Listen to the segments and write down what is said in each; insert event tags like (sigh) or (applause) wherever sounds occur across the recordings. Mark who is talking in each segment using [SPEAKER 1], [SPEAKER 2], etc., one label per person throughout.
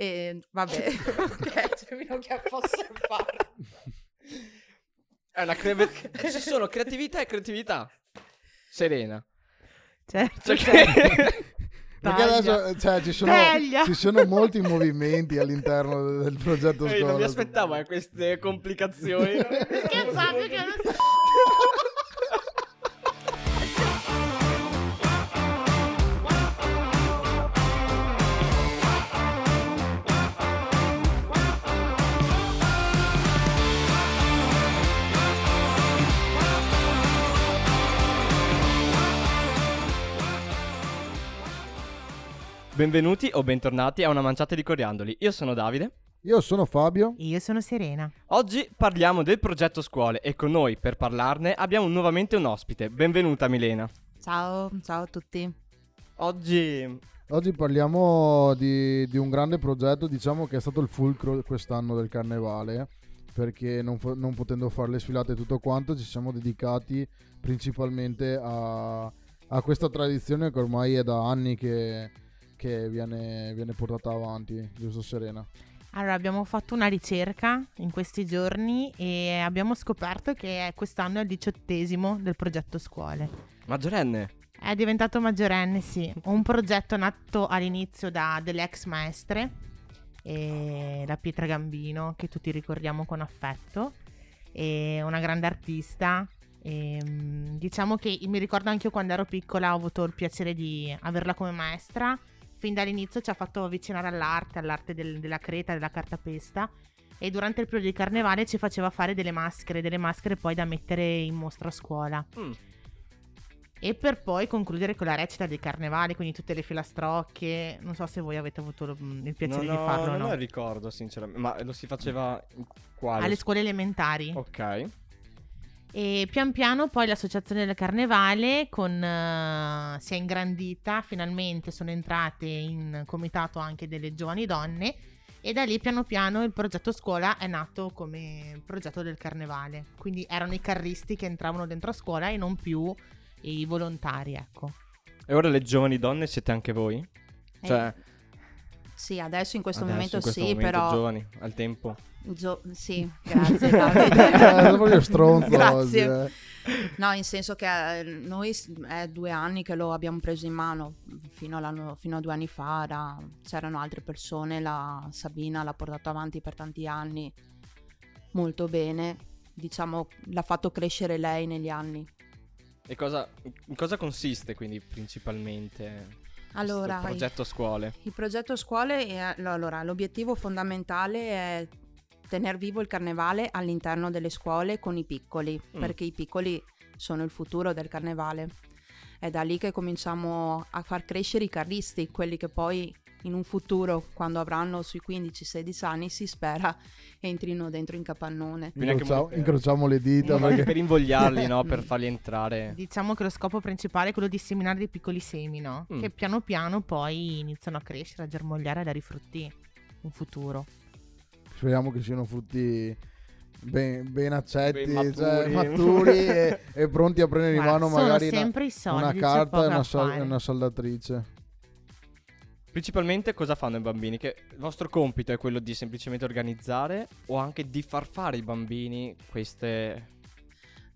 [SPEAKER 1] E vabbè, (laughs) ok, cioè, non che posso fare. (laughs)
[SPEAKER 2] È una cre- Ci sono creatività e creatività. Serena.
[SPEAKER 3] Certo.
[SPEAKER 2] Cioè che- (laughs)
[SPEAKER 4] Perché adesso cioè, ci, sono, ci sono molti movimenti all'interno del progetto scuola.
[SPEAKER 2] non mi aspettavo a queste complicazioni.
[SPEAKER 3] Che Fabio che non
[SPEAKER 2] Benvenuti o bentornati a una manciata di coriandoli. Io sono Davide.
[SPEAKER 4] Io sono Fabio.
[SPEAKER 3] Io sono Serena.
[SPEAKER 2] Oggi parliamo del progetto scuole e con noi per parlarne abbiamo nuovamente un ospite. Benvenuta Milena.
[SPEAKER 1] Ciao, ciao a tutti.
[SPEAKER 2] Oggi
[SPEAKER 4] Oggi parliamo di, di un grande progetto, diciamo che è stato il fulcro quest'anno del carnevale, perché non, fo- non potendo fare le sfilate e tutto quanto ci siamo dedicati principalmente a, a questa tradizione che ormai è da anni che, che viene, viene portata avanti, giusto Serena?
[SPEAKER 3] Allora, abbiamo fatto una ricerca in questi giorni e abbiamo scoperto che quest'anno è il diciottesimo del progetto scuole.
[SPEAKER 2] maggiorenne.
[SPEAKER 3] È diventato maggiorenne, sì. Un progetto nato all'inizio da delle ex maestre, e la Pietra Gambino, che tutti ricordiamo con affetto, e una grande artista. E, mm, diciamo che mi ricordo anche io quando ero piccola ho avuto il piacere di averla come maestra. Fin dall'inizio ci ha fatto avvicinare all'arte, all'arte del- della creta, della cartapesta. E durante il periodo di carnevale ci faceva fare delle maschere, delle maschere poi da mettere in mostra a scuola.
[SPEAKER 2] Mm.
[SPEAKER 3] E per poi concludere con la recita dei carnevali, quindi tutte le filastrocche. Non so se voi avete avuto lo- il piacere
[SPEAKER 2] non
[SPEAKER 3] di farlo o
[SPEAKER 2] non
[SPEAKER 3] no.
[SPEAKER 2] ricordo sinceramente, ma lo si faceva quale?
[SPEAKER 3] Alle scuole elementari.
[SPEAKER 2] Ok.
[SPEAKER 3] E pian piano poi l'associazione del carnevale con, eh, si è ingrandita, finalmente sono entrate in comitato anche delle giovani donne e da lì piano piano il progetto scuola è nato come progetto del carnevale. Quindi erano i carristi che entravano dentro a scuola e non più i volontari, ecco.
[SPEAKER 2] E ora le giovani donne siete anche voi? Cioè,
[SPEAKER 1] Sì, adesso in questo
[SPEAKER 2] adesso,
[SPEAKER 1] momento
[SPEAKER 2] in questo
[SPEAKER 1] sì,
[SPEAKER 2] momento
[SPEAKER 1] però...
[SPEAKER 2] giovani, al tempo.
[SPEAKER 1] Gio- sì, grazie (laughs) (laughs)
[SPEAKER 4] è
[SPEAKER 1] Davide.
[SPEAKER 4] proprio stronzo
[SPEAKER 1] Grazie.
[SPEAKER 4] oggi, eh.
[SPEAKER 1] No, in senso che eh, noi è due anni che lo abbiamo preso in mano, fino, all'anno- fino a due anni fa era- c'erano altre persone, la Sabina l'ha portato avanti per tanti anni molto bene, diciamo l'ha fatto crescere lei negli anni.
[SPEAKER 2] E cosa, in cosa consiste quindi principalmente
[SPEAKER 1] Allora,
[SPEAKER 2] questo progetto scuole?
[SPEAKER 1] Il progetto scuole, è, allora, l'obiettivo fondamentale è tenere vivo il carnevale all'interno delle scuole con i piccoli,
[SPEAKER 2] Mm.
[SPEAKER 1] perché i piccoli sono il futuro del carnevale. È da lì che cominciamo a far crescere i carristi, quelli che poi in un futuro, quando avranno sui 15-16 anni, si spera entrino dentro in capannone.
[SPEAKER 4] Incrociamo, incrociamo le dita perché
[SPEAKER 2] per invogliarli, no? Per (laughs) farli entrare.
[SPEAKER 3] Diciamo che lo scopo principale è quello di seminare dei piccoli semi, no?
[SPEAKER 2] Mm.
[SPEAKER 3] Che piano piano poi iniziano a crescere, a germogliare, a dare i frutti in futuro.
[SPEAKER 4] speriamo che siano frutti ben, ben accetti,
[SPEAKER 2] Ben maturi.
[SPEAKER 4] cioè, maturi (laughs) e, e pronti a prendere in mano
[SPEAKER 3] sono
[SPEAKER 4] magari una,
[SPEAKER 3] sempre i soldi,
[SPEAKER 4] una carta e una, sal- una saldatrice.
[SPEAKER 2] Principalmente cosa fanno i bambini? Che il vostro compito è quello di semplicemente organizzare o anche di far fare ai bambini queste,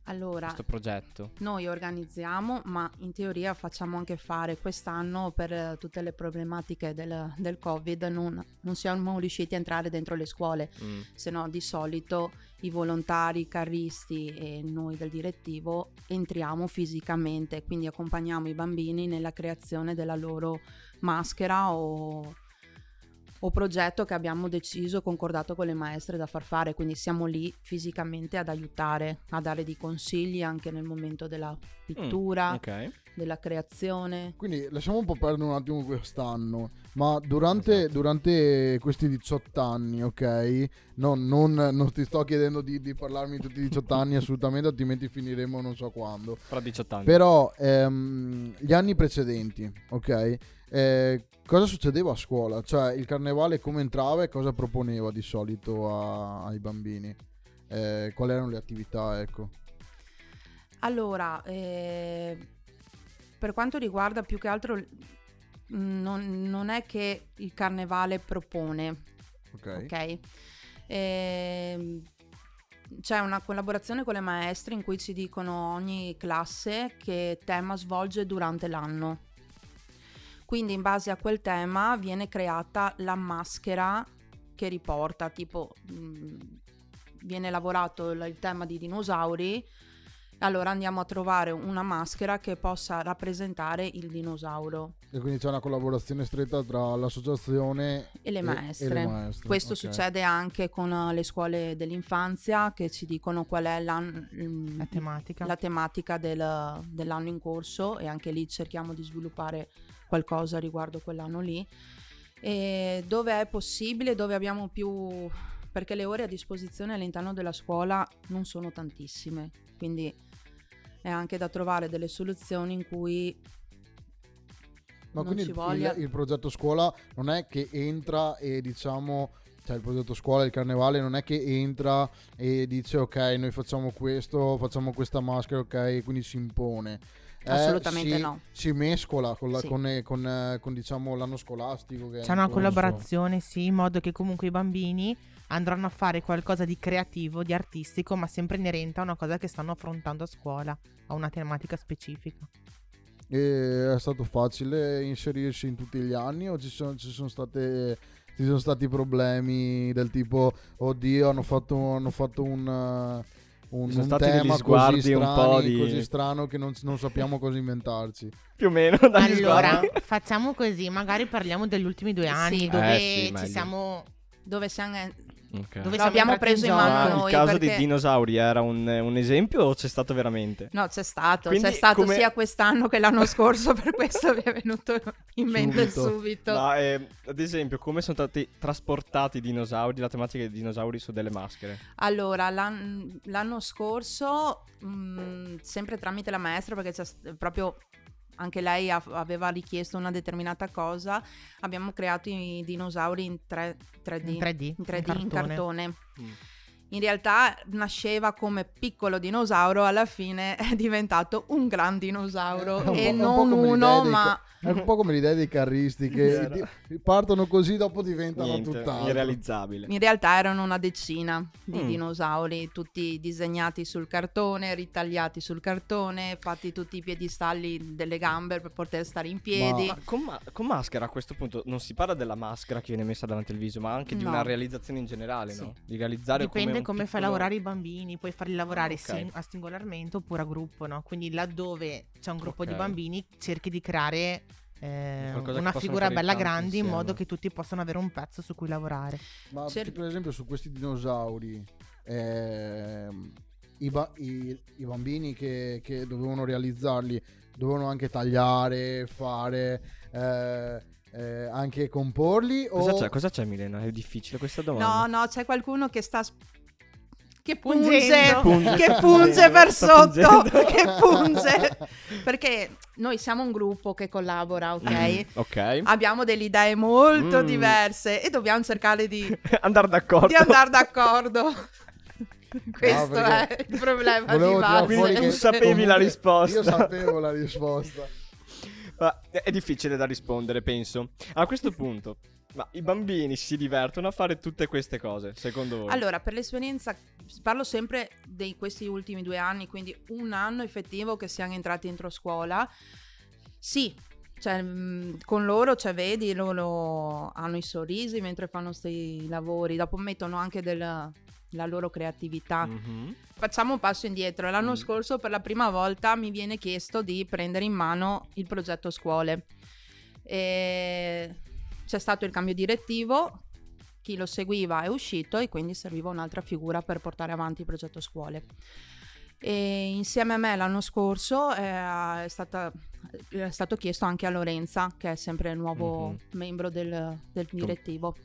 [SPEAKER 1] Allora,
[SPEAKER 2] questo progetto?
[SPEAKER 1] Noi organizziamo, ma in teoria facciamo anche fare quest'anno per eh, tutte le problematiche del, del Covid, non, non siamo riusciti a entrare dentro le scuole,
[SPEAKER 2] Mm.
[SPEAKER 1] se no di solito i volontari, i carristi e noi del direttivo entriamo fisicamente, quindi accompagniamo i bambini nella creazione della loro maschera o, o progetto che abbiamo deciso, concordato con le maestre da far fare, quindi siamo lì fisicamente ad aiutare, a dare dei consigli anche nel momento della pittura,
[SPEAKER 2] Ok.
[SPEAKER 1] della creazione.
[SPEAKER 4] Quindi lasciamo un po' perdere un attimo quest'anno, ma durante,
[SPEAKER 2] Esatto.
[SPEAKER 4] durante questi 18 anni, ok? Non, non- non ti sto chiedendo di, di parlarmi di tutti i 18 (laughs) anni assolutamente, altrimenti finiremo non so quando.
[SPEAKER 2] Fra 18 anni.
[SPEAKER 4] Però ehm, gli anni precedenti, ok? Eh, cosa succedeva a scuola? Cioè il carnevale come entrava e cosa proponeva di solito a- ai bambini? Eh, quali erano le attività, ecco?
[SPEAKER 1] Allora, eh, per quanto riguarda più che altro mm, non, non è che il carnevale propone,
[SPEAKER 4] Ok.
[SPEAKER 1] ok? Ehm, c'è una collaborazione con le maestre in cui ci dicono ogni classe che tema svolge durante l'anno. Quindi in base a quel tema viene creata la maschera che riporta, tipo mh, viene lavorato il, il tema di dinosauri, allora andiamo a trovare una maschera che possa rappresentare il dinosauro
[SPEAKER 4] E quindi c'è una collaborazione stretta tra l'associazione
[SPEAKER 1] e le maestre.
[SPEAKER 4] le maestre,
[SPEAKER 1] Questo
[SPEAKER 4] ok.
[SPEAKER 1] succede anche con eh, le scuole dell'infanzia che ci dicono qual è mm,
[SPEAKER 3] La tematica.
[SPEAKER 1] la tematica del- dell'anno in corso e anche lì cerchiamo di sviluppare qualcosa riguardo quell'anno lì. E dove è possibile, dove abbiamo più... perché le ore a disposizione all'interno della scuola non sono tantissime, quindi è anche da trovare delle soluzioni in cui
[SPEAKER 4] Ma
[SPEAKER 1] non
[SPEAKER 4] quindi
[SPEAKER 1] ci
[SPEAKER 4] il,
[SPEAKER 1] voglia...
[SPEAKER 4] il- il progetto scuola non è che entra e diciamo, cioè il progetto scuola, il carnevale non è che entra e dice ok noi facciamo questo, facciamo questa maschera, ok, quindi si impone. Eh,
[SPEAKER 1] Assolutamente
[SPEAKER 4] si-
[SPEAKER 1] no.
[SPEAKER 4] Si mescola con, la-
[SPEAKER 1] Sì.
[SPEAKER 4] con, eh, con, eh, con, diciamo l'anno scolastico.
[SPEAKER 3] C'è una
[SPEAKER 4] corso.
[SPEAKER 3] collaborazione, sì, in modo che comunque i bambini andranno a fare qualcosa di creativo, di artistico, ma sempre inerente a una cosa che stanno affrontando a scuola, a una tematica specifica.
[SPEAKER 4] E è stato facile inserirsi in tutti gli anni o ci sono, ci sono state ci sono stati problemi del tipo oddio hanno fatto, hanno fatto un, uh, un,
[SPEAKER 2] sono
[SPEAKER 4] un
[SPEAKER 2] stati
[SPEAKER 4] tema
[SPEAKER 2] sguardi
[SPEAKER 4] così,
[SPEAKER 2] un
[SPEAKER 4] strani,
[SPEAKER 2] po' di-
[SPEAKER 4] così strano che non, non sappiamo cosa inventarci
[SPEAKER 2] Più o meno dagli
[SPEAKER 3] Allora,
[SPEAKER 2] sguardi. (laughs)
[SPEAKER 3] facciamo così, magari parliamo degli ultimi due anni,
[SPEAKER 1] Sì.
[SPEAKER 3] dove
[SPEAKER 2] Eh, sì,
[SPEAKER 3] ci
[SPEAKER 2] meglio.
[SPEAKER 3] siamo...
[SPEAKER 1] dove siamo...
[SPEAKER 2] Ok.
[SPEAKER 3] Dove siamo
[SPEAKER 1] abbiamo preso in mano noi
[SPEAKER 2] il caso
[SPEAKER 1] perché-
[SPEAKER 2] dei dinosauri era un, un esempio o c'è stato veramente?
[SPEAKER 1] No, c'è stato,
[SPEAKER 2] Quindi
[SPEAKER 1] c'è stato
[SPEAKER 2] come-
[SPEAKER 1] sia quest'anno che l'anno scorso, per questo mi è venuto in mente
[SPEAKER 4] Subito.
[SPEAKER 1] subito.
[SPEAKER 2] Ma eh, ad esempio, come sono stati trasportati i dinosauri, la tematica dei dinosauri su delle maschere?
[SPEAKER 1] Allora, l'an- l'anno scorso, mh, sempre tramite la maestra, perché c'è proprio anche lei a- aveva richiesto una determinata cosa, abbiamo creato i dinosauri in tre- 3D,
[SPEAKER 3] In 3D,
[SPEAKER 1] in,
[SPEAKER 3] in
[SPEAKER 1] 3D, in cartone.
[SPEAKER 2] Mm.
[SPEAKER 1] In realtà nasceva come piccolo dinosauro, alla fine (laughs) è diventato un gran dinosauro
[SPEAKER 4] È un
[SPEAKER 1] e
[SPEAKER 4] un
[SPEAKER 1] non
[SPEAKER 4] come
[SPEAKER 1] uno,
[SPEAKER 4] dei
[SPEAKER 1] ma
[SPEAKER 4] È un po' come l'idea dei carristi che di- partono così, dopo diventano
[SPEAKER 2] Niente,
[SPEAKER 4] tutt'altro.
[SPEAKER 2] irrealizzabile.
[SPEAKER 1] In realtà erano una decina di
[SPEAKER 2] Mm.
[SPEAKER 1] dinosauri, tutti disegnati sul cartone, ritagliati sul cartone, fatti tutti i piedistalli delle gambe per poter stare in piedi.
[SPEAKER 2] Ma con, ma- con maschera a questo punto non si parla della maschera che viene messa davanti al viso, ma anche di
[SPEAKER 1] No.
[SPEAKER 2] una realizzazione in generale,
[SPEAKER 1] Sì.
[SPEAKER 2] no? Di realizzare
[SPEAKER 3] Dipende
[SPEAKER 2] come,
[SPEAKER 3] come, fai
[SPEAKER 2] piccolo-
[SPEAKER 3] lavorare i bambini, puoi farli lavorare
[SPEAKER 2] Ok.
[SPEAKER 3] sing- a singolarmente oppure a gruppo, no? Quindi laddove c'è un gruppo
[SPEAKER 2] Ok.
[SPEAKER 3] di bambini cerchi di creare eh, una figura
[SPEAKER 2] in
[SPEAKER 3] bella grande in
[SPEAKER 2] insieme.
[SPEAKER 3] modo che tutti possano avere un pezzo su cui lavorare.
[SPEAKER 4] Ma
[SPEAKER 1] Cer-
[SPEAKER 4] per esempio su questi dinosauri, ehm, i, ba- i- i bambini che, che dovevano realizzarli dovevano anche tagliare, fare, eh, eh, anche comporli o...
[SPEAKER 2] Cosa c'è, cosa c'è Milena? È difficile questa domanda.
[SPEAKER 1] No, no, c'è qualcuno che sta... che punge.
[SPEAKER 2] Punge,
[SPEAKER 1] che punge per sotto, che punge. (laughs) Perché noi siamo un gruppo che collabora, ok?
[SPEAKER 2] Mm, ok.
[SPEAKER 1] Abbiamo delle idee molto
[SPEAKER 2] Mm.
[SPEAKER 1] diverse e dobbiamo cercare di, (laughs)
[SPEAKER 2] Andare d'accordo.
[SPEAKER 1] di andare d'accordo. (laughs) Questo
[SPEAKER 4] perché
[SPEAKER 1] è il problema di base.
[SPEAKER 2] Quindi tu sapevi la risposta.
[SPEAKER 4] Io sapevo la risposta.
[SPEAKER 2] Ma è difficile da rispondere, penso. A questo punto, ma i bambini si divertono a fare tutte queste cose, secondo voi?
[SPEAKER 1] Allora, per l'esperienza, parlo sempre di questi ultimi due anni, quindi un anno effettivo che siamo entrati dentro scuola. Sì, cioè, con loro, cioè, vedi, loro hanno i sorrisi mentre fanno questi lavori, dopo mettono anche della, la loro creatività.
[SPEAKER 2] Mhm.
[SPEAKER 1] Facciamo un passo indietro. L'anno
[SPEAKER 2] Mm.
[SPEAKER 1] scorso, per la prima volta, mi viene chiesto di prendere in mano il progetto scuole. E c'è stato il cambio direttivo, chi lo seguiva è uscito e quindi serviva un'altra figura per portare avanti il progetto scuole. E insieme a me l'anno scorso eh, è, stata- è stato chiesto anche a Lorenza, che è sempre il nuovo
[SPEAKER 2] Mhm.
[SPEAKER 1] membro del, del direttivo.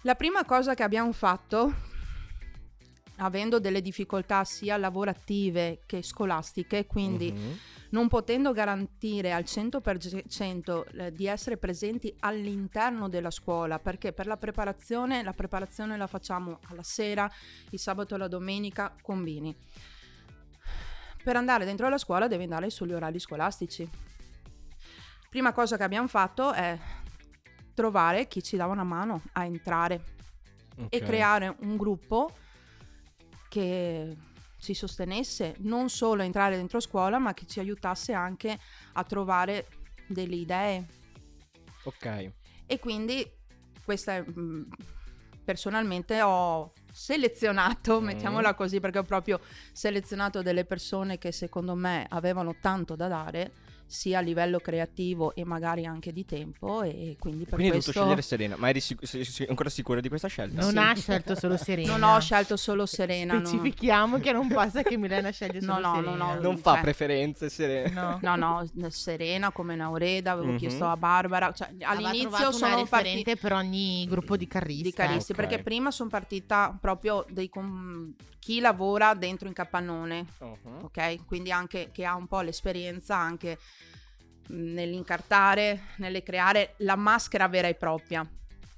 [SPEAKER 1] La prima cosa che abbiamo fatto, avendo delle difficoltà sia lavorative che scolastiche, quindi
[SPEAKER 2] Mhm.
[SPEAKER 1] Non potendo garantire al 100% eh, di essere presenti all'interno della scuola, perché per la preparazione, la preparazione la facciamo alla sera, il sabato e la domenica, combini. Per andare dentro la scuola devi andare sugli orari scolastici. Prima cosa che abbiamo fatto è trovare chi ci dava una mano a entrare e
[SPEAKER 2] Ok.
[SPEAKER 1] creare un gruppo che ci sostenesse non solo a entrare dentro scuola, ma che ci aiutasse anche a trovare delle idee.
[SPEAKER 2] Ok.
[SPEAKER 1] E quindi questa è, mm, personalmente ho selezionato,
[SPEAKER 2] Mm.
[SPEAKER 1] mettiamola così, perché ho proprio selezionato delle persone che secondo me avevano tanto da dare sia a livello creativo e magari anche di tempo e quindi per
[SPEAKER 2] Quindi hai
[SPEAKER 1] questo
[SPEAKER 2] dovuto scegliere Serena. Ma eri sic- sei- sei ancora sicura di questa scelta?
[SPEAKER 3] Non
[SPEAKER 1] Sì.
[SPEAKER 3] ha scelto solo Serena.
[SPEAKER 1] non ho scelto solo Serena. no.
[SPEAKER 3] Specifichiamo che non passa che Milena sceglie
[SPEAKER 1] No,
[SPEAKER 3] solo
[SPEAKER 1] no,
[SPEAKER 3] Serena.
[SPEAKER 1] no, no.
[SPEAKER 2] Non fa
[SPEAKER 1] Cioè-
[SPEAKER 2] preferenze, Serena.
[SPEAKER 3] No.
[SPEAKER 1] No, no, Serena come Naureda, avevo
[SPEAKER 2] Mhm.
[SPEAKER 1] chiesto a Barbara, cioè all'inizio sono partita
[SPEAKER 3] per ogni gruppo di carristi.
[SPEAKER 1] di caristi
[SPEAKER 2] Ok.
[SPEAKER 1] perché prima sono partita proprio dei com- chi lavora dentro in capannone,
[SPEAKER 2] Uh-huh.
[SPEAKER 1] ok? Quindi anche che ha un po' l'esperienza anche nell'incartare, nelle creare la maschera vera e propria.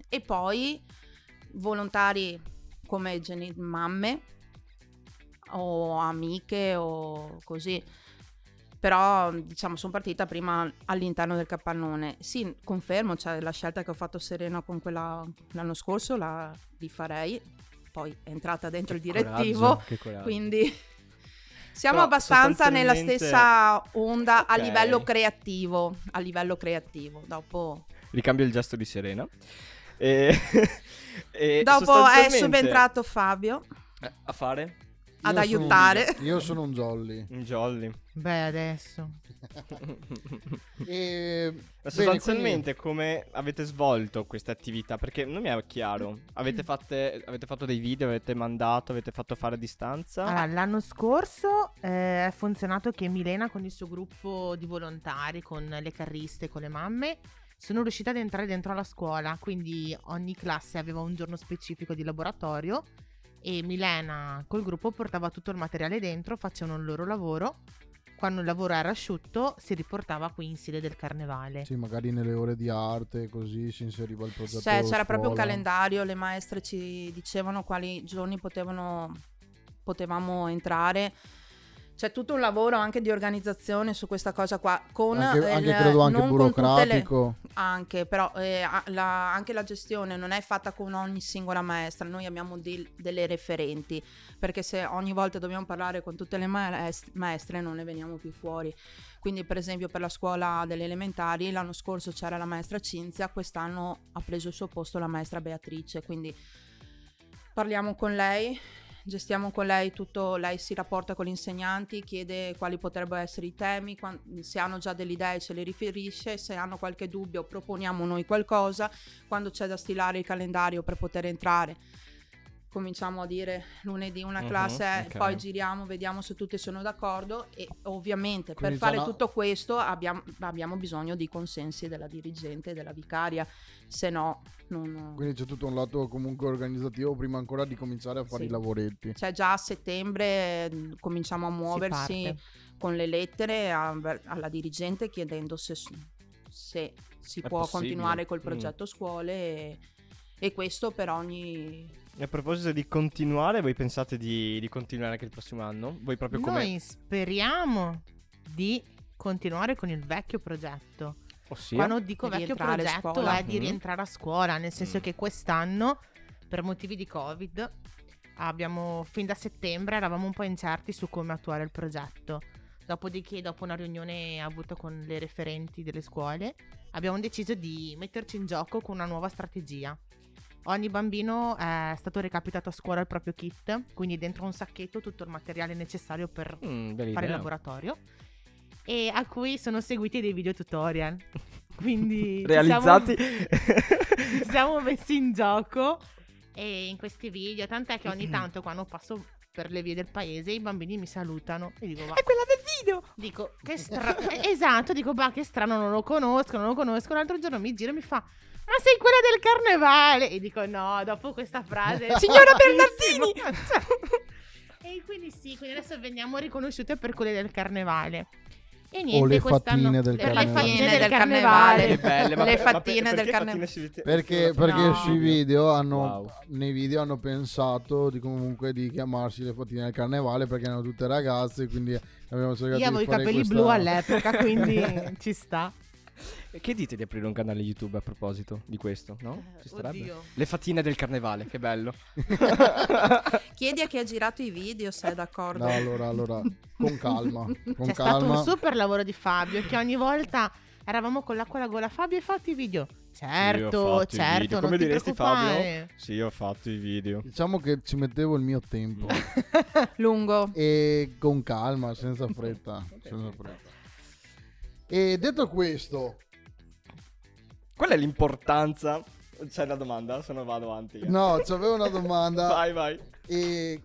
[SPEAKER 1] E poi volontari come geni- mamme o amiche o così. Però diciamo sono partita prima all'interno del capannone. Sì, confermo, cioè la scelta che ho fatto Serena con quella l'anno scorso la rifarei. Poi è entrata dentro il direttivo.
[SPEAKER 2] Coraggio, che coraggio.
[SPEAKER 1] Quindi siamo
[SPEAKER 2] Però
[SPEAKER 1] abbastanza nella
[SPEAKER 2] sostanzialmente-
[SPEAKER 1] stessa onda a
[SPEAKER 2] Ok.
[SPEAKER 1] livello creativo. A livello creativo. Dopo,
[SPEAKER 2] Ricambio il gesto di Serena. E, (laughs) e
[SPEAKER 1] dopo è
[SPEAKER 2] sostanzialmente-
[SPEAKER 1] subentrato Fabio
[SPEAKER 2] Eh, A fare?
[SPEAKER 1] Ad
[SPEAKER 4] Io sono un-
[SPEAKER 1] aiutare.
[SPEAKER 4] io sono un jolly.
[SPEAKER 2] Un jolly.
[SPEAKER 3] Beh, adesso. (laughs)
[SPEAKER 4] E
[SPEAKER 2] Ma
[SPEAKER 4] bene,
[SPEAKER 2] sostanzialmente come avete svolto questa attività? Perché non mi è chiaro. Avete, fatte- avete fatto dei video, avete mandato, avete fatto fare a distanza?
[SPEAKER 3] Allora, l'anno scorso eh, è funzionato che Milena con il suo gruppo di volontari, con le carriste, con le mamme, sono riuscita ad entrare dentro la scuola, quindi ogni classe aveva un giorno specifico di laboratorio e Milena col gruppo portava tutto il materiale dentro, facevano il loro lavoro. Quando il lavoro era asciutto si riportava qui in sede del carnevale.
[SPEAKER 4] Sì, magari nelle ore di arte così si inseriva il progetto.
[SPEAKER 1] Cioè, c'era proprio un
[SPEAKER 4] scuola.
[SPEAKER 1] calendario, le maestre ci dicevano quali giorni potevano, potevamo entrare. C'è tutto un lavoro anche di organizzazione su questa cosa qua. Con
[SPEAKER 4] Anche, anche
[SPEAKER 1] il-
[SPEAKER 4] credo anche
[SPEAKER 1] tutte le-
[SPEAKER 4] burocratico.
[SPEAKER 1] Anche, però eh, la, anche la gestione non è fatta con ogni singola maestra, noi abbiamo del- delle referenti, perché se ogni volta dobbiamo parlare con tutte le maest- maestre non ne veniamo più fuori. Quindi per esempio per la scuola delle elementari l'anno scorso c'era la maestra Cinzia, quest'anno ha preso il suo posto la maestra Beatrice, quindi parliamo con lei. Gestiamo con lei tutto, lei si rapporta con gli insegnanti, chiede quali potrebbero essere i temi, se hanno già delle idee ce le riferisce, se hanno qualche dubbio proponiamo noi qualcosa, quando c'è da stilare il calendario per poter entrare cominciamo a dire lunedì una
[SPEAKER 2] Mhm,
[SPEAKER 1] classe,
[SPEAKER 2] ok.
[SPEAKER 1] poi giriamo, vediamo se tutti sono d'accordo e ovviamente
[SPEAKER 4] Quindi
[SPEAKER 1] per fare
[SPEAKER 4] no-
[SPEAKER 1] tutto questo abbiamo, abbiamo bisogno di consensi della dirigente e della vicaria, se no non...
[SPEAKER 4] Quindi c'è tutto un lato comunque organizzativo prima ancora di cominciare a fare
[SPEAKER 1] Sì.
[SPEAKER 4] i lavoretti.
[SPEAKER 1] Cioè già a settembre eh, cominciamo a muoversi con le lettere a- alla dirigente chiedendo se, se si
[SPEAKER 2] È
[SPEAKER 1] può
[SPEAKER 2] possibile.
[SPEAKER 1] continuare col
[SPEAKER 2] Mm.
[SPEAKER 1] progetto scuole e, e questo per ogni...
[SPEAKER 2] E a proposito di continuare, voi pensate di, di continuare anche il prossimo anno? Voi proprio come...
[SPEAKER 3] Noi speriamo di continuare con il vecchio progetto.
[SPEAKER 2] Ossia?
[SPEAKER 3] Quando dico
[SPEAKER 1] Di
[SPEAKER 3] vecchio progetto è di
[SPEAKER 2] Mhm.
[SPEAKER 3] rientrare a scuola, nel senso
[SPEAKER 2] Mm.
[SPEAKER 3] che quest'anno, per motivi di Covid, abbiamo fin da settembre eravamo un po' incerti su come attuare il progetto. Dopodiché, dopo una riunione avuta con le referenti delle scuole, abbiamo deciso di metterci in gioco con una nuova strategia. Ogni bambino è stato recapitato a scuola il proprio kit, quindi dentro un sacchetto tutto il materiale necessario per
[SPEAKER 2] Mm,
[SPEAKER 3] fare il
[SPEAKER 2] idea.
[SPEAKER 3] laboratorio e a cui sono seguiti dei video tutorial. (laughs) Quindi
[SPEAKER 2] Realizzati...
[SPEAKER 3] siamo, (laughs) siamo messi in gioco e in questi video, tant'è che ogni (clears throat) tanto quando passo per le vie del paese i bambini mi salutano e dico va.
[SPEAKER 2] È quella del video!
[SPEAKER 3] Dico che (laughs) strano. esatto, dico bah che strano, non lo conosco, non lo conosco. L'altro giorno mi gira e mi fa ma sei quella del carnevale? E dico no, dopo questa frase (laughs)
[SPEAKER 2] Signora. (laughs) Bernardini! (laughs)
[SPEAKER 3] E quindi sì, quindi adesso veniamo riconosciute per quelle del carnevale. E
[SPEAKER 4] O
[SPEAKER 3] niente,
[SPEAKER 4] le
[SPEAKER 3] quest'anno
[SPEAKER 4] fattine del
[SPEAKER 3] per le
[SPEAKER 4] carnevale.
[SPEAKER 3] fattine
[SPEAKER 1] Del carnevale.
[SPEAKER 3] carnevale.
[SPEAKER 2] Che belle, ma
[SPEAKER 1] Le fattine
[SPEAKER 2] perché
[SPEAKER 1] del
[SPEAKER 2] fattine
[SPEAKER 1] carne-
[SPEAKER 2] si vede-
[SPEAKER 4] Perché,
[SPEAKER 2] sulla
[SPEAKER 4] perché
[SPEAKER 1] No.
[SPEAKER 4] sui video hanno
[SPEAKER 2] Wow.
[SPEAKER 4] nei video hanno pensato di comunque di chiamarsi le fattine del carnevale perché erano tutte ragazze quindi abbiamo cercato
[SPEAKER 3] Io avevo
[SPEAKER 4] di
[SPEAKER 3] i
[SPEAKER 4] fare
[SPEAKER 3] capelli
[SPEAKER 4] questa-
[SPEAKER 3] blu all'epoca, quindi ci sta.
[SPEAKER 2] E che dite di aprire un canale YouTube a proposito di questo? No?
[SPEAKER 3] Eh,
[SPEAKER 2] Ci starebbe?
[SPEAKER 3] oddio.
[SPEAKER 2] Le fatine del carnevale, che bello. (laughs)
[SPEAKER 1] Chiedi a chi ha girato i video se è d'accordo.
[SPEAKER 4] No, allora, allora, con calma, (laughs) con
[SPEAKER 3] C'è stato
[SPEAKER 4] calma.
[SPEAKER 3] un super lavoro di Fabio che ogni volta eravamo con l'acqua alla gola. Fabio, hai fatto i video? Certo,
[SPEAKER 2] ho fatto i
[SPEAKER 3] certo.
[SPEAKER 2] Come
[SPEAKER 3] ti
[SPEAKER 2] diresti,
[SPEAKER 3] preoccupare.
[SPEAKER 2] Sì, ho fatto i video.
[SPEAKER 4] Diciamo che ci mettevo il mio tempo (laughs)
[SPEAKER 1] Lungo.
[SPEAKER 4] e con calma, senza fretta, senza fretta. E detto questo,
[SPEAKER 2] Qual è l'importanza? C'è la domanda? Se no vado avanti. io.
[SPEAKER 4] no, c'avevo una domanda.
[SPEAKER 2] Vai, vai.
[SPEAKER 4] E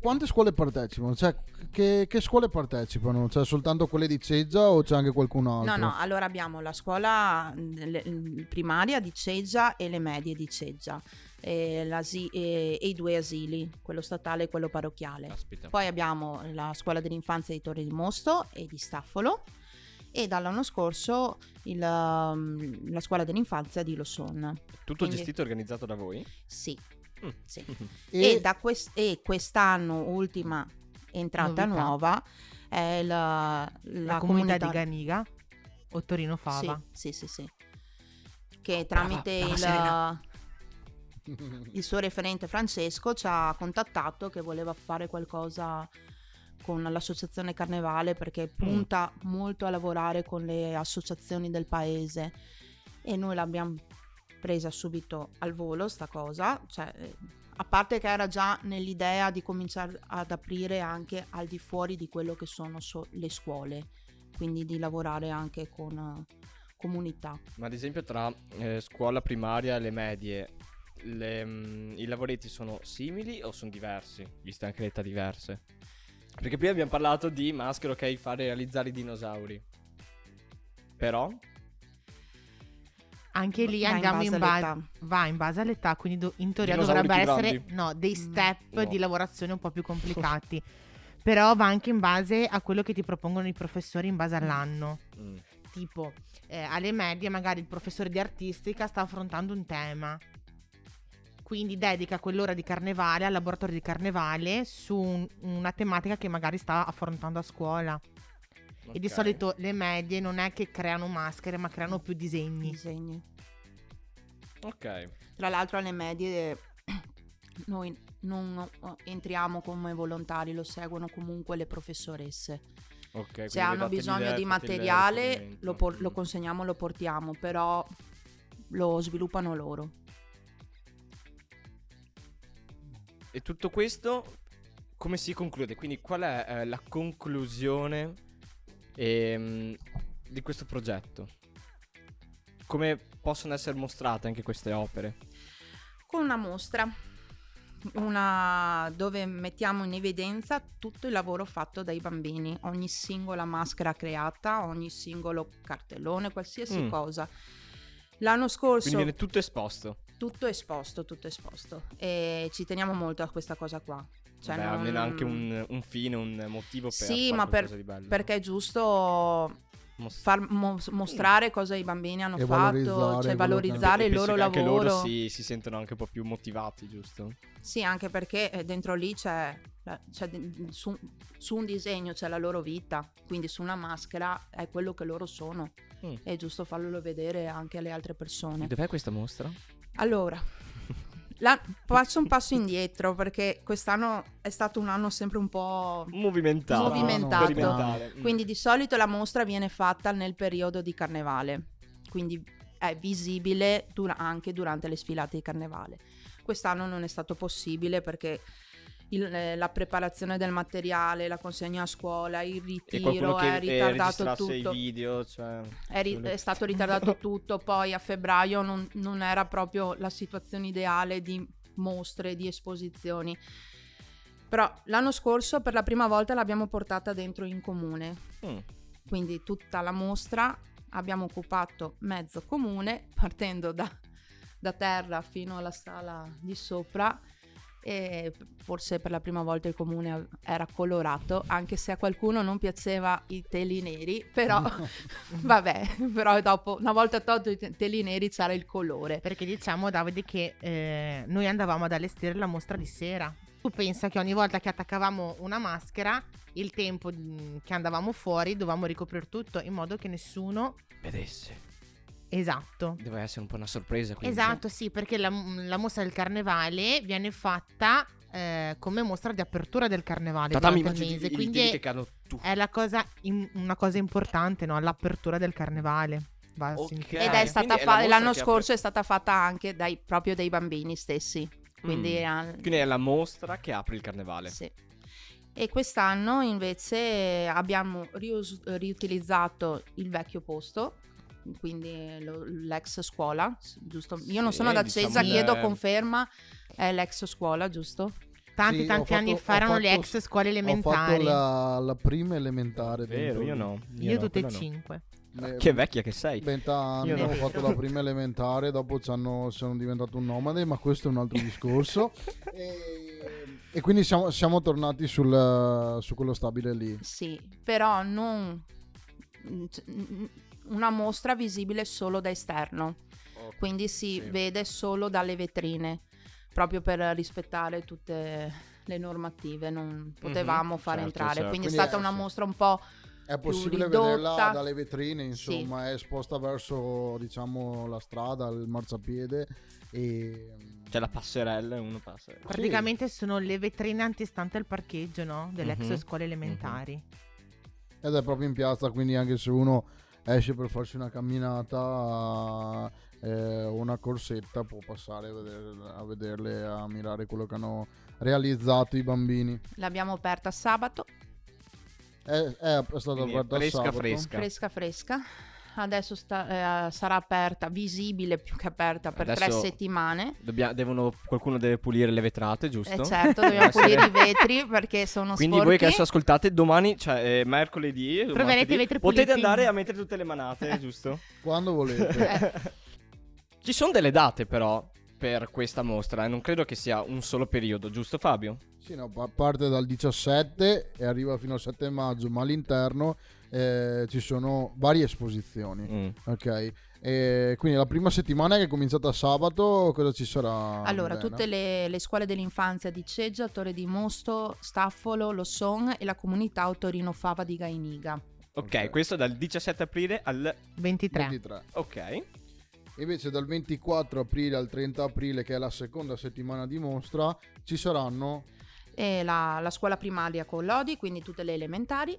[SPEAKER 4] quante scuole partecipano? Cioè, che, che scuole partecipano? Cioè, soltanto quelle di Ceggia o c'è anche qualcun altro?
[SPEAKER 1] No, no, allora abbiamo la scuola le- primaria di Ceggia e le medie di Ceggia e, e- e i due asili, quello statale e quello parrocchiale.
[SPEAKER 2] Aspetta.
[SPEAKER 1] Poi abbiamo la scuola dell'infanzia di Torre di Mosto e di Staffolo e dall'anno scorso il, um, la scuola dell'infanzia di Losson.
[SPEAKER 2] Tutto
[SPEAKER 1] quindi-
[SPEAKER 2] gestito e organizzato da voi?
[SPEAKER 1] Sì,
[SPEAKER 2] Mm.
[SPEAKER 1] sì. (laughs)
[SPEAKER 4] E,
[SPEAKER 1] E, da quest- e quest'anno, ultima entrata
[SPEAKER 3] Novità.
[SPEAKER 1] nuova, è la,
[SPEAKER 3] La, comunità, di Ganiga o Torino Fava.
[SPEAKER 1] Sì, sì, sì, sì. Che tramite
[SPEAKER 2] brava
[SPEAKER 1] il,
[SPEAKER 2] Serena.
[SPEAKER 1] il suo referente Francesco ci ha contattato che voleva fare qualcosa con l'associazione Carnevale perché punta molto a lavorare con le associazioni del paese e noi l'abbiamo presa subito al volo sta cosa, cioè eh, a parte che era già nell'idea di cominciare ad aprire anche al di fuori di quello che sono so- le scuole, quindi di lavorare anche con eh, comunità.
[SPEAKER 2] Ma ad esempio tra eh, scuola primaria e le medie, le, mm, i lavoretti sono simili o sono diversi, viste anche le età diverse? Perché prima abbiamo parlato di maschera, ok, fare realizzare i dinosauri. Però,
[SPEAKER 3] Anche lì
[SPEAKER 1] Va in
[SPEAKER 3] andiamo in
[SPEAKER 1] base
[SPEAKER 3] base,
[SPEAKER 1] all'età.
[SPEAKER 3] va in base all'età, quindi do- in teoria
[SPEAKER 2] Dinosauri
[SPEAKER 3] dovrebbe essere no, dei
[SPEAKER 1] Mm.
[SPEAKER 3] step
[SPEAKER 2] No.
[SPEAKER 3] di lavorazione un po' più complicati. (laughs) Però va anche in base a quello che ti propongono i professori in base all'anno.
[SPEAKER 2] mm,
[SPEAKER 3] Tipo, eh, alle medie magari il professore di artistica sta affrontando un tema. Quindi dedica quell'ora di carnevale al laboratorio di carnevale su un- una tematica che magari sta affrontando a scuola. E di solito le medie non è che creano maschere, ma creano più disegni.
[SPEAKER 1] Disegni.
[SPEAKER 2] Ok.
[SPEAKER 1] Tra l'altro alle medie (clears throat) noi non entriamo come volontari, lo seguono comunque le professoresse.
[SPEAKER 2] Ok,
[SPEAKER 1] Se hanno bisogno di materiale lo, por- lo
[SPEAKER 2] Mm.
[SPEAKER 1] consegniamo, lo portiamo, però lo sviluppano loro.
[SPEAKER 2] E tutto questo come si conclude? Quindi qual è eh, la conclusione ehm, di questo progetto? Come possono essere mostrate anche queste opere?
[SPEAKER 1] Con una mostra una dove mettiamo in evidenza tutto il lavoro fatto dai bambini, ogni singola maschera creata, ogni singolo cartellone, qualsiasi
[SPEAKER 2] Mm.
[SPEAKER 1] cosa. L'anno scorso
[SPEAKER 2] Quindi viene tutto esposto.
[SPEAKER 1] Tutto esposto, tutto esposto e ci teniamo molto a questa cosa qua. Cioè
[SPEAKER 2] Beh,
[SPEAKER 1] non-
[SPEAKER 2] almeno anche un, un fine, un motivo per
[SPEAKER 1] Sì,
[SPEAKER 2] fare
[SPEAKER 1] ma per-
[SPEAKER 2] qualcosa di bello.
[SPEAKER 1] perché è giusto
[SPEAKER 2] Mos-
[SPEAKER 1] far mo- mostrare cosa i bambini hanno
[SPEAKER 4] E
[SPEAKER 1] fatto,
[SPEAKER 4] valorizzare
[SPEAKER 1] cioè valorizzare il loro
[SPEAKER 2] che anche
[SPEAKER 1] lavoro.
[SPEAKER 2] loro si, si sentono anche un po' più motivati, giusto?
[SPEAKER 1] Sì, anche perché eh, dentro lì c'è, c'è su, su un disegno c'è la loro vita, quindi su una maschera è quello che loro sono.
[SPEAKER 2] Mm.
[SPEAKER 1] È giusto farlo vedere anche alle altre persone.
[SPEAKER 2] Dov'è questa mostra?
[SPEAKER 1] Allora, (laughs) la- faccio un passo indietro perché quest'anno è stato un anno sempre un po'...
[SPEAKER 2] Movimentato.
[SPEAKER 1] Movimentato.
[SPEAKER 2] Sperimentale. Mm.
[SPEAKER 1] Quindi di solito la mostra viene fatta nel periodo di carnevale, quindi è visibile dura- anche durante le sfilate di carnevale. Quest'anno non è stato possibile perché il- eh, la preparazione del materiale, la consegna a scuola, il ritiro è
[SPEAKER 2] eh,
[SPEAKER 1] ritardato tutto.
[SPEAKER 2] video, cioè...
[SPEAKER 1] È, ri- è stato ritardato tutto, poi a febbraio non, non era proprio la situazione ideale di mostre, di esposizioni. Però l'anno scorso per la prima volta l'abbiamo portata dentro in comune,
[SPEAKER 2] Mm.
[SPEAKER 1] quindi tutta la mostra abbiamo occupato mezzo comune partendo da, da terra fino alla sala di sopra e forse per la prima volta il comune era colorato anche se a qualcuno non piaceva i teli neri però (laughs) (laughs) vabbè però dopo una volta tolto i te- teli neri c'era il colore
[SPEAKER 3] Perché diciamo, Davide, che eh, noi andavamo ad allestire la mostra di sera. Tu pensa che ogni volta che attaccavamo una maschera, il tempo mm, che andavamo fuori dovevamo ricoprire tutto in modo che nessuno...
[SPEAKER 2] Vedesse.
[SPEAKER 3] Esatto.
[SPEAKER 2] Deve essere un po' una sorpresa. Quindi.
[SPEAKER 3] Esatto, sì, perché la, la mostra del carnevale viene fatta eh, come mostra di apertura del carnevale
[SPEAKER 2] Tatami,
[SPEAKER 3] durante il mese.
[SPEAKER 2] i
[SPEAKER 3] Quindi è, è la cosa im- una cosa importante, no? L'apertura del carnevale. Va a
[SPEAKER 2] Ok.
[SPEAKER 3] significare.
[SPEAKER 1] Ed è stata
[SPEAKER 2] quindi è
[SPEAKER 1] fa-
[SPEAKER 2] la
[SPEAKER 1] l'anno scorso è stata fatta anche dai, proprio dai bambini stessi. Quindi,
[SPEAKER 2] Mm.
[SPEAKER 1] ah,
[SPEAKER 2] Quindi è la mostra che apre il carnevale.
[SPEAKER 1] sì. E quest'anno invece abbiamo rius- riutilizzato il vecchio posto, quindi lo- l'ex scuola, giusto? Io non
[SPEAKER 2] Sì,
[SPEAKER 1] sono da
[SPEAKER 2] diciamo
[SPEAKER 1] Cesa,
[SPEAKER 2] che-
[SPEAKER 1] chiedo conferma, è l'ex scuola, giusto?
[SPEAKER 3] Tanti
[SPEAKER 4] Sì,
[SPEAKER 3] tanti
[SPEAKER 4] ho
[SPEAKER 3] anni
[SPEAKER 4] fatto-
[SPEAKER 3] fa
[SPEAKER 4] ho
[SPEAKER 3] erano le
[SPEAKER 4] fatto-
[SPEAKER 3] ex scuole
[SPEAKER 4] Ho
[SPEAKER 3] elementari.
[SPEAKER 4] fatto la, la prima elementare.
[SPEAKER 2] Vero, io no.
[SPEAKER 3] Io
[SPEAKER 2] no,
[SPEAKER 3] tutte e
[SPEAKER 2] quella no.
[SPEAKER 3] cinque.
[SPEAKER 4] Eh,
[SPEAKER 2] Che vecchia che sei.
[SPEAKER 4] 20 anni
[SPEAKER 2] Io
[SPEAKER 4] ho fatto la prima elementare, dopo ci hanno- sono diventato un nomade, ma questo è un altro discorso. (laughs) e, e quindi siamo, siamo tornati sul, su quello stabile lì.
[SPEAKER 1] Sì, però non mm, c- mm, una mostra visibile solo da esterno, quindi si
[SPEAKER 2] Sì.
[SPEAKER 1] vede solo dalle vetrine, proprio per rispettare tutte le normative, non potevamo far
[SPEAKER 2] certo,
[SPEAKER 1] entrare,
[SPEAKER 2] certo.
[SPEAKER 1] quindi è
[SPEAKER 4] Quindi
[SPEAKER 1] stata
[SPEAKER 4] è-
[SPEAKER 1] una
[SPEAKER 4] sì.
[SPEAKER 1] mostra un po'
[SPEAKER 4] È
[SPEAKER 1] più
[SPEAKER 4] possibile
[SPEAKER 1] ridotta.
[SPEAKER 4] vederla dalle vetrine,
[SPEAKER 1] Sì.
[SPEAKER 4] insomma, è esposta verso diciamo la strada, il marciapiede e
[SPEAKER 2] C'è la passerella e uno passa.
[SPEAKER 3] Praticamente sono le vetrine antistanti al parcheggio, no? Delle ex
[SPEAKER 2] Mhm.
[SPEAKER 3] scuole elementari.
[SPEAKER 4] ed è proprio in piazza, quindi anche se uno esce per farsi una camminata eh, o una corsetta può passare a, vedere- a vederle, a mirare quello che hanno realizzato i bambini.
[SPEAKER 1] l'abbiamo aperta sabato,
[SPEAKER 4] È, è stata
[SPEAKER 2] Quindi
[SPEAKER 4] aperta
[SPEAKER 2] fresca,
[SPEAKER 4] sabato.
[SPEAKER 2] fresca.
[SPEAKER 1] fresca fresca. Adesso sta- eh, sarà aperta, visibile più che aperta per tre
[SPEAKER 2] Adesso-
[SPEAKER 1] settimane.
[SPEAKER 2] Dobbia- devono, qualcuno deve pulire le vetrate, giusto?
[SPEAKER 1] Eh certo, (laughs) dobbiamo
[SPEAKER 2] essere-
[SPEAKER 1] pulire i vetri perché sono
[SPEAKER 2] Quindi
[SPEAKER 1] sporchi.
[SPEAKER 2] voi che adesso ascoltate domani, cioè eh, mercoledì, martedì,
[SPEAKER 3] i vetri
[SPEAKER 2] potete
[SPEAKER 3] puliti.
[SPEAKER 2] andare a mettere tutte le manate, (laughs) giusto?
[SPEAKER 4] Quando volete.
[SPEAKER 1] Eh,
[SPEAKER 2] Ci sono delle date però per questa mostra, non credo che sia un solo periodo, giusto Fabio?
[SPEAKER 4] Sì, no, pa- parte dal 17 e arriva fino al 7 maggio, ma all'interno eh, ci sono varie esposizioni.
[SPEAKER 2] Mm.
[SPEAKER 4] Ok, e quindi la prima settimana che è cominciata sabato, cosa ci sarà?
[SPEAKER 1] Allora,
[SPEAKER 4] Milena?
[SPEAKER 1] tutte le, le scuole dell'infanzia di Ceggia, Torre di Mosto, Staffolo, Losson e la comunità Autorino Fava di Gainiga.
[SPEAKER 2] Ok,
[SPEAKER 4] Ok.
[SPEAKER 2] questo dal 17 aprile al...
[SPEAKER 3] 23.
[SPEAKER 4] 23.
[SPEAKER 2] Ok.
[SPEAKER 4] Invece dal 24 aprile al 30 aprile, che è la seconda settimana di mostra, ci saranno,
[SPEAKER 1] E la, la scuola primaria con Lodi, quindi tutte le elementari.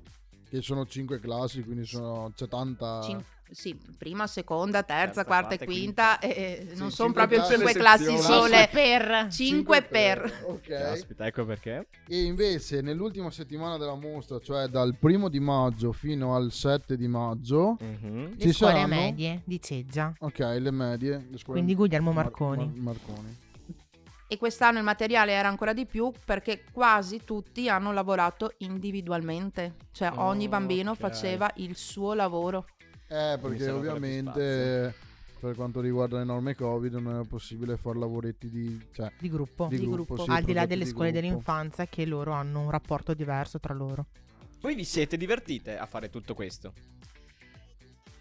[SPEAKER 4] che sono 5 classi, quindi sono, c'è tanta...
[SPEAKER 1] Cin- sì, prima, seconda, terza,
[SPEAKER 2] Terza,
[SPEAKER 1] quarta, e
[SPEAKER 2] e
[SPEAKER 1] quinta. e
[SPEAKER 4] Sì,
[SPEAKER 1] non sono proprio cinque
[SPEAKER 2] Le
[SPEAKER 1] classi sole.
[SPEAKER 3] per
[SPEAKER 1] 5 per.
[SPEAKER 4] Ok.
[SPEAKER 2] Caspita, ecco perché.
[SPEAKER 4] E invece nell'ultima settimana della mostra, cioè dal primo di maggio fino al 7 di maggio,
[SPEAKER 2] Mhm.
[SPEAKER 3] le
[SPEAKER 4] ci
[SPEAKER 3] scuole
[SPEAKER 4] saranno-
[SPEAKER 3] medie di Ceggia.
[SPEAKER 4] ok, le medie, le scuole
[SPEAKER 3] Quindi Guglielmo
[SPEAKER 4] Mar-
[SPEAKER 3] Marconi.
[SPEAKER 4] Mar- Marconi.
[SPEAKER 1] E quest'anno il materiale era ancora di più perché quasi tutti hanno lavorato individualmente. Cioè
[SPEAKER 2] Oh,
[SPEAKER 1] ogni bambino
[SPEAKER 2] ok.
[SPEAKER 1] faceva il suo lavoro.
[SPEAKER 4] Eh, perché ovviamente per quanto riguarda le norme Covid non era possibile fare lavoretti di, cioè,
[SPEAKER 3] Di gruppo.
[SPEAKER 4] di
[SPEAKER 1] Di
[SPEAKER 4] gruppo,
[SPEAKER 1] gruppo.
[SPEAKER 4] sì,
[SPEAKER 3] Al di là delle
[SPEAKER 4] di
[SPEAKER 3] scuole
[SPEAKER 4] gruppo.
[SPEAKER 3] dell'infanzia che loro hanno un rapporto diverso tra loro.
[SPEAKER 2] Voi vi siete divertite a fare tutto questo?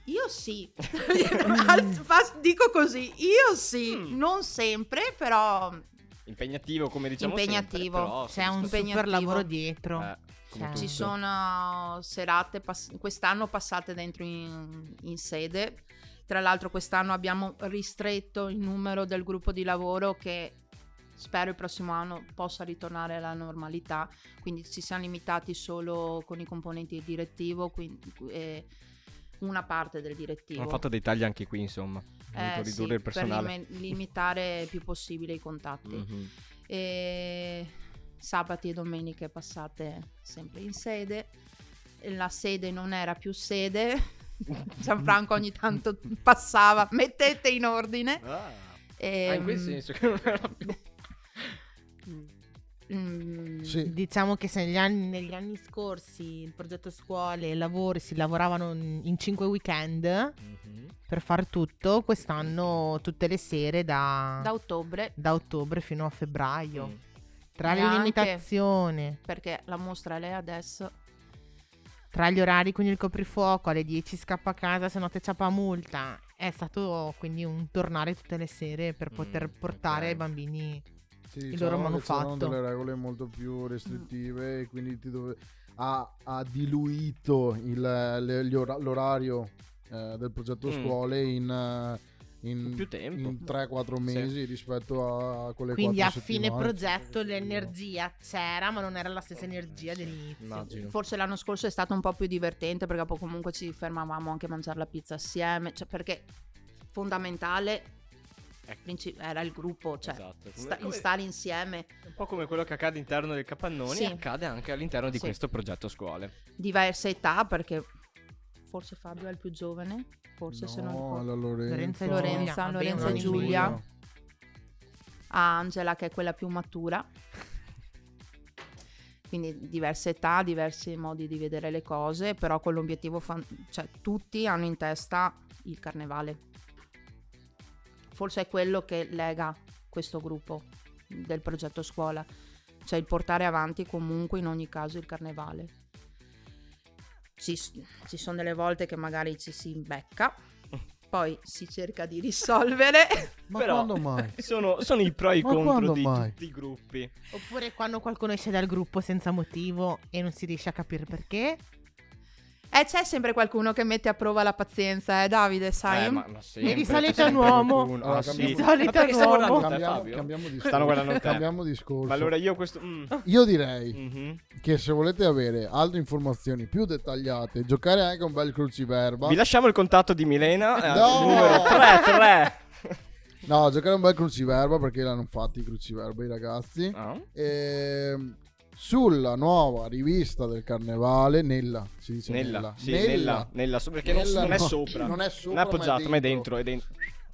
[SPEAKER 1] Io sì, (laughs) dico così, io sì,
[SPEAKER 2] Mm.
[SPEAKER 1] non sempre, però
[SPEAKER 2] Impegnativo, come diciamo
[SPEAKER 1] Impegnativo.
[SPEAKER 2] sempre, però
[SPEAKER 3] C'è un super lavoro dietro.
[SPEAKER 2] Eh,
[SPEAKER 3] Cioè,
[SPEAKER 1] ci sono serate pass- quest'anno passate dentro in, in sede. Tra l'altro quest'anno abbiamo ristretto il numero del gruppo di lavoro che spero il prossimo anno possa ritornare alla normalità, quindi ci siamo limitati solo con i componenti del direttivo, quindi eh, una parte del direttivo.
[SPEAKER 2] Hanno fatto dei tagli anche qui, insomma.
[SPEAKER 1] Eh,
[SPEAKER 2] voluto
[SPEAKER 1] sì,
[SPEAKER 2] ridurre il personale.
[SPEAKER 1] per limi- limitare il più possibile i contatti.
[SPEAKER 2] Mhm.
[SPEAKER 1] E sabati e domeniche passate sempre in sede. La sede non era più sede. (laughs) Gianfranco ogni tanto (laughs) passava, mettete in ordine.
[SPEAKER 2] Ah,
[SPEAKER 1] E,
[SPEAKER 2] ah, in quel senso che non era più... (laughs)
[SPEAKER 1] mm,
[SPEAKER 4] Sì.
[SPEAKER 3] Diciamo che se negli anni, negli anni scorsi il progetto scuole e lavori si lavoravano in, in cinque weekend
[SPEAKER 2] Mhm.
[SPEAKER 3] Per fare tutto, quest'anno tutte le sere da,
[SPEAKER 1] Da ottobre,
[SPEAKER 3] da ottobre fino a febbraio.
[SPEAKER 2] Mm.
[SPEAKER 3] Tra le
[SPEAKER 1] Neanche.
[SPEAKER 3] limitazioni,
[SPEAKER 1] perché la mostra è adesso.
[SPEAKER 3] tra gli orari con il coprifuoco, alle 10 scappa a casa, se no te ciapa multa. È stato quindi un tornare tutte le sere per
[SPEAKER 2] Mm,
[SPEAKER 3] poter portare
[SPEAKER 2] ok.
[SPEAKER 3] ai bambini
[SPEAKER 4] Sì,
[SPEAKER 3] il
[SPEAKER 4] diciamo
[SPEAKER 3] loro manufatto.
[SPEAKER 4] delle regole molto più restrittive e quindi ti dove- ha, ha diluito il- le- gli ora- l'orario eh, del progetto
[SPEAKER 2] Mm.
[SPEAKER 4] scuole in, eh, in,
[SPEAKER 2] Più tempo.
[SPEAKER 4] in 3-4
[SPEAKER 2] Sì.
[SPEAKER 4] mesi rispetto a quelle
[SPEAKER 3] Quindi a fine
[SPEAKER 4] settimane.
[SPEAKER 3] progetto l'energia c'era, ma non era la stessa energia dell'inizio.
[SPEAKER 2] Immagino.
[SPEAKER 1] Forse l'anno scorso è stato un po' più divertente perché poi comunque ci fermavamo anche a mangiare la pizza assieme, cioè perché fondamentale
[SPEAKER 2] Ecco.
[SPEAKER 1] era il gruppo, cioè
[SPEAKER 2] Esatto. Come-
[SPEAKER 1] sta-
[SPEAKER 2] come-
[SPEAKER 1] stare insieme.
[SPEAKER 2] Un po' come quello che accade all'interno del capannone,
[SPEAKER 1] Sì.
[SPEAKER 2] accade anche all'interno di
[SPEAKER 1] Sì.
[SPEAKER 2] questo progetto scuole.
[SPEAKER 1] diverse età perché forse Fabio è il più giovane, forse se non
[SPEAKER 4] No,
[SPEAKER 1] ricordo.
[SPEAKER 4] la Lorenza,
[SPEAKER 3] Lorenza e
[SPEAKER 1] Lorenza,
[SPEAKER 3] Giulia,
[SPEAKER 1] Lorenza e
[SPEAKER 3] in
[SPEAKER 1] Giulia.
[SPEAKER 3] meno.
[SPEAKER 1] a Angela che è quella più matura. (laughs) Quindi diverse età, diversi modi di vedere le cose, però con l'obiettivo, fan- cioè tutti hanno in testa il carnevale. Forse è quello che lega questo gruppo del progetto scuola, cioè il portare avanti comunque in ogni caso il carnevale. Ci, ci sono delle volte che magari ci si imbecca, poi si cerca di risolvere. (laughs)
[SPEAKER 4] Ma
[SPEAKER 2] Però-
[SPEAKER 4] quando mai? (laughs)
[SPEAKER 2] Sono, sono i pro e i
[SPEAKER 4] Ma
[SPEAKER 2] contro di
[SPEAKER 4] mai?
[SPEAKER 2] tutti i gruppi.
[SPEAKER 3] Oppure quando qualcuno esce dal gruppo senza motivo e non si riesce a capire perché.
[SPEAKER 1] Eh, c'è sempre qualcuno che mette a prova la pazienza, eh, Davide, sai?
[SPEAKER 2] Eh, ma, ma sempre,
[SPEAKER 3] di solito un uomo.
[SPEAKER 4] Allora,
[SPEAKER 2] Ah, sì.
[SPEAKER 4] cambiamo-
[SPEAKER 3] Di solito un
[SPEAKER 2] guardando
[SPEAKER 3] uomo.
[SPEAKER 4] Cambiamo, cambiamo discorso.
[SPEAKER 2] Stanno guardando te.
[SPEAKER 4] Cambiamo discorso.
[SPEAKER 2] Ma allora io questo... mm,
[SPEAKER 4] Io direi
[SPEAKER 2] mhm.
[SPEAKER 4] che se volete avere altre informazioni più dettagliate, giocare anche un bel cruciverba.
[SPEAKER 2] Vi lasciamo il contatto di Milena. eh,
[SPEAKER 4] No!
[SPEAKER 2] Numero 33.
[SPEAKER 4] No, giocare un bel cruciverba perché l'hanno fatti i cruciverba i ragazzi.
[SPEAKER 2] Ah,
[SPEAKER 4] Ehm, sulla nuova rivista del carnevale, nella, si dice nella.
[SPEAKER 2] Nella, sì, nella, nella, so- perché non,
[SPEAKER 4] Nella
[SPEAKER 2] non è
[SPEAKER 4] no-
[SPEAKER 2] sopra.
[SPEAKER 4] non è sopra,
[SPEAKER 2] Non è appoggiato, ma è dentro. È dentro.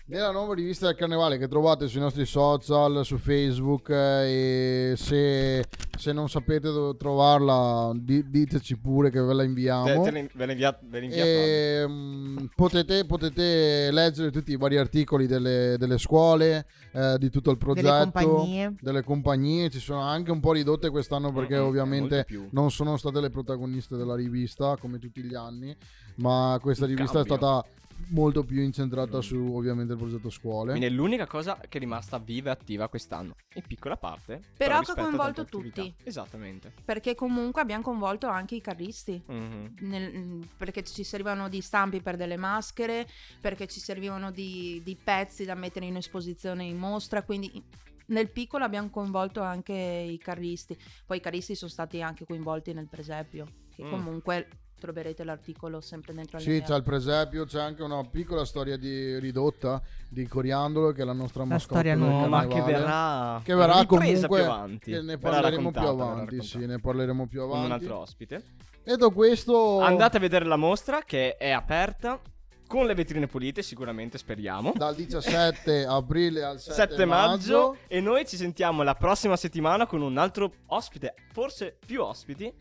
[SPEAKER 4] Nella nuova rivista del carnevale che trovate sui nostri social, su Facebook eh, e se, se non sapete dove trovarla di- diteci pure che ve la inviamo.
[SPEAKER 2] te ve le invia,
[SPEAKER 4] Eh. Ehm, potete, potete leggere tutti i vari articoli delle, delle scuole, eh, di tutto il progetto,
[SPEAKER 3] Delle compagnie.
[SPEAKER 4] delle compagnie. Ci sono anche un po' ridotte quest'anno perché
[SPEAKER 2] Mm, mm,
[SPEAKER 4] ovviamente
[SPEAKER 2] molto più.
[SPEAKER 4] non sono state le protagoniste della rivista come tutti gli anni, ma questa rivista
[SPEAKER 2] cambio.
[SPEAKER 4] è stata molto più incentrata
[SPEAKER 2] Mm.
[SPEAKER 4] su ovviamente il progetto scuole.
[SPEAKER 2] Quindi è l'unica cosa che è rimasta viva e attiva quest'anno. In piccola parte.
[SPEAKER 1] Però che ha coinvolto
[SPEAKER 2] tante attività.
[SPEAKER 1] tutti.
[SPEAKER 2] Esattamente.
[SPEAKER 1] Perché comunque abbiamo coinvolto anche i carristi.
[SPEAKER 2] Mhm.
[SPEAKER 1] nel- perché ci servivano di stampi per delle maschere, perché ci servivano di, di pezzi da mettere in esposizione in mostra, quindi nel piccolo abbiamo coinvolto anche i carristi. Poi i carristi sono stati anche coinvolti nel presepio, che
[SPEAKER 2] Mm.
[SPEAKER 1] comunque troverete l'articolo sempre dentro
[SPEAKER 4] Sì, c'è il presepio, c'è anche una piccola storia di ridotta di Coriandolo che è la nostra
[SPEAKER 3] La
[SPEAKER 4] mascotte
[SPEAKER 3] storia nuova.
[SPEAKER 2] Che verrà.
[SPEAKER 4] che verrà comunque
[SPEAKER 2] più avanti.
[SPEAKER 4] che ne parleremo più avanti, sì, ne parleremo più
[SPEAKER 2] Con
[SPEAKER 4] avanti.
[SPEAKER 2] un altro ospite.
[SPEAKER 4] Detto questo,
[SPEAKER 2] Andate a vedere la mostra che è aperta. Con le vetrine pulite, sicuramente, speriamo.
[SPEAKER 4] dal 17 (laughs) aprile al 7,
[SPEAKER 2] 7 maggio. E noi ci sentiamo la prossima settimana con un altro ospite, forse più ospiti,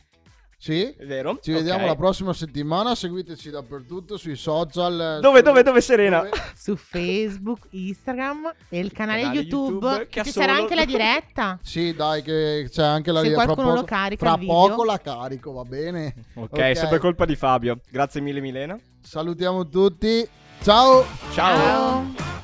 [SPEAKER 4] Sì,
[SPEAKER 2] è vero?
[SPEAKER 4] ci vediamo
[SPEAKER 2] Ok.
[SPEAKER 4] la prossima settimana. Seguiteci dappertutto sui social.
[SPEAKER 2] Dove,
[SPEAKER 4] su-
[SPEAKER 2] dove, dove, Serena?
[SPEAKER 4] dove- (laughs)
[SPEAKER 3] Su Facebook, Instagram e il canale,
[SPEAKER 2] canale
[SPEAKER 3] YouTube.
[SPEAKER 2] YouTube che
[SPEAKER 3] ci sarà
[SPEAKER 2] solo-
[SPEAKER 3] anche la diretta. (laughs)
[SPEAKER 4] Sì, dai, che c'è anche la
[SPEAKER 3] Se
[SPEAKER 4] fra
[SPEAKER 3] qualcuno lo
[SPEAKER 4] poco-
[SPEAKER 3] carica
[SPEAKER 4] Fra
[SPEAKER 3] il video.
[SPEAKER 4] poco la carico, va bene.
[SPEAKER 2] ok,
[SPEAKER 4] Ok.
[SPEAKER 2] sempre colpa di Fabio. Grazie mille, Milena.
[SPEAKER 4] Salutiamo tutti. Ciao.
[SPEAKER 2] Ciao.
[SPEAKER 3] Ciao.